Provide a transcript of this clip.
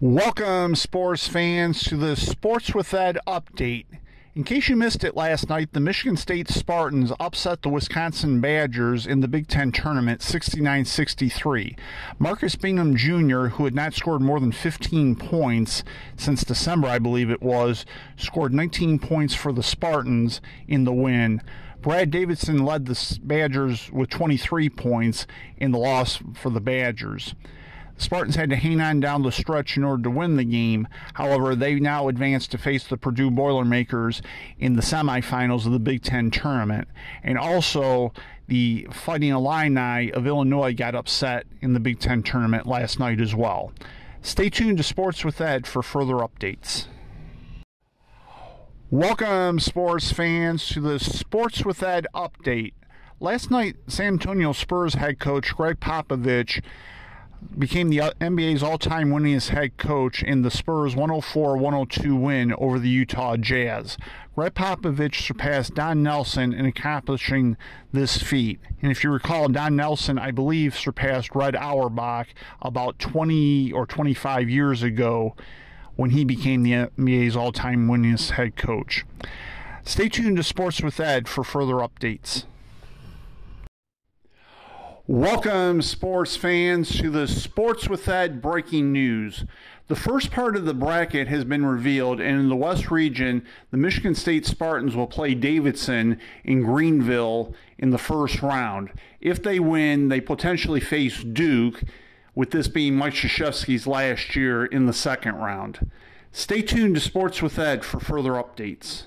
Welcome, sports fans, to the Sports with Ed update. In case you missed it last night, the Michigan State Spartans upset the Wisconsin Badgers in the Big Ten tournament 69 63. Marcus Bingham Jr., who had not scored more than 15 points since December, I believe it was, scored 19 points for the Spartans in the win. Brad Davison led the Badgers with 23 points in the loss for the Badgers. Spartans had to hang on down the stretch in order to win the game. However, they now advance to face the Purdue Boilermakers in the semifinals of the Big Ten tournament. And also, the Fighting Illini of Illinois got upset in the Big Ten tournament last night as well. Stay tuned to Sports with Ed for further updates. Welcome, sports fans, to the Sports with Ed update. Last night, San Antonio Spurs head coach Gregg Popovich became the NBA's all-time winningest head coach in the Spurs 104-102 win over the Utah Jazz. Gregg Popovich surpassed Don Nelson in accomplishing this feat. And if you recall, Don Nelson, I believe, surpassed Red Auerbach about 20 or 25 years ago when he became the NBA's all-time winningest head coach. Stay tuned to Sports with Ed for further updates. Welcome, sports fans, to the Sports with Ed breaking news. The first part of the bracket has been revealed, and in the West region, the Michigan State Spartans will play Davidson in Greenville in the first round. If they win, they potentially face Duke, with this being Mike Krzyzewski's last year in the second round. Stay tuned to Sports with Ed for further updates.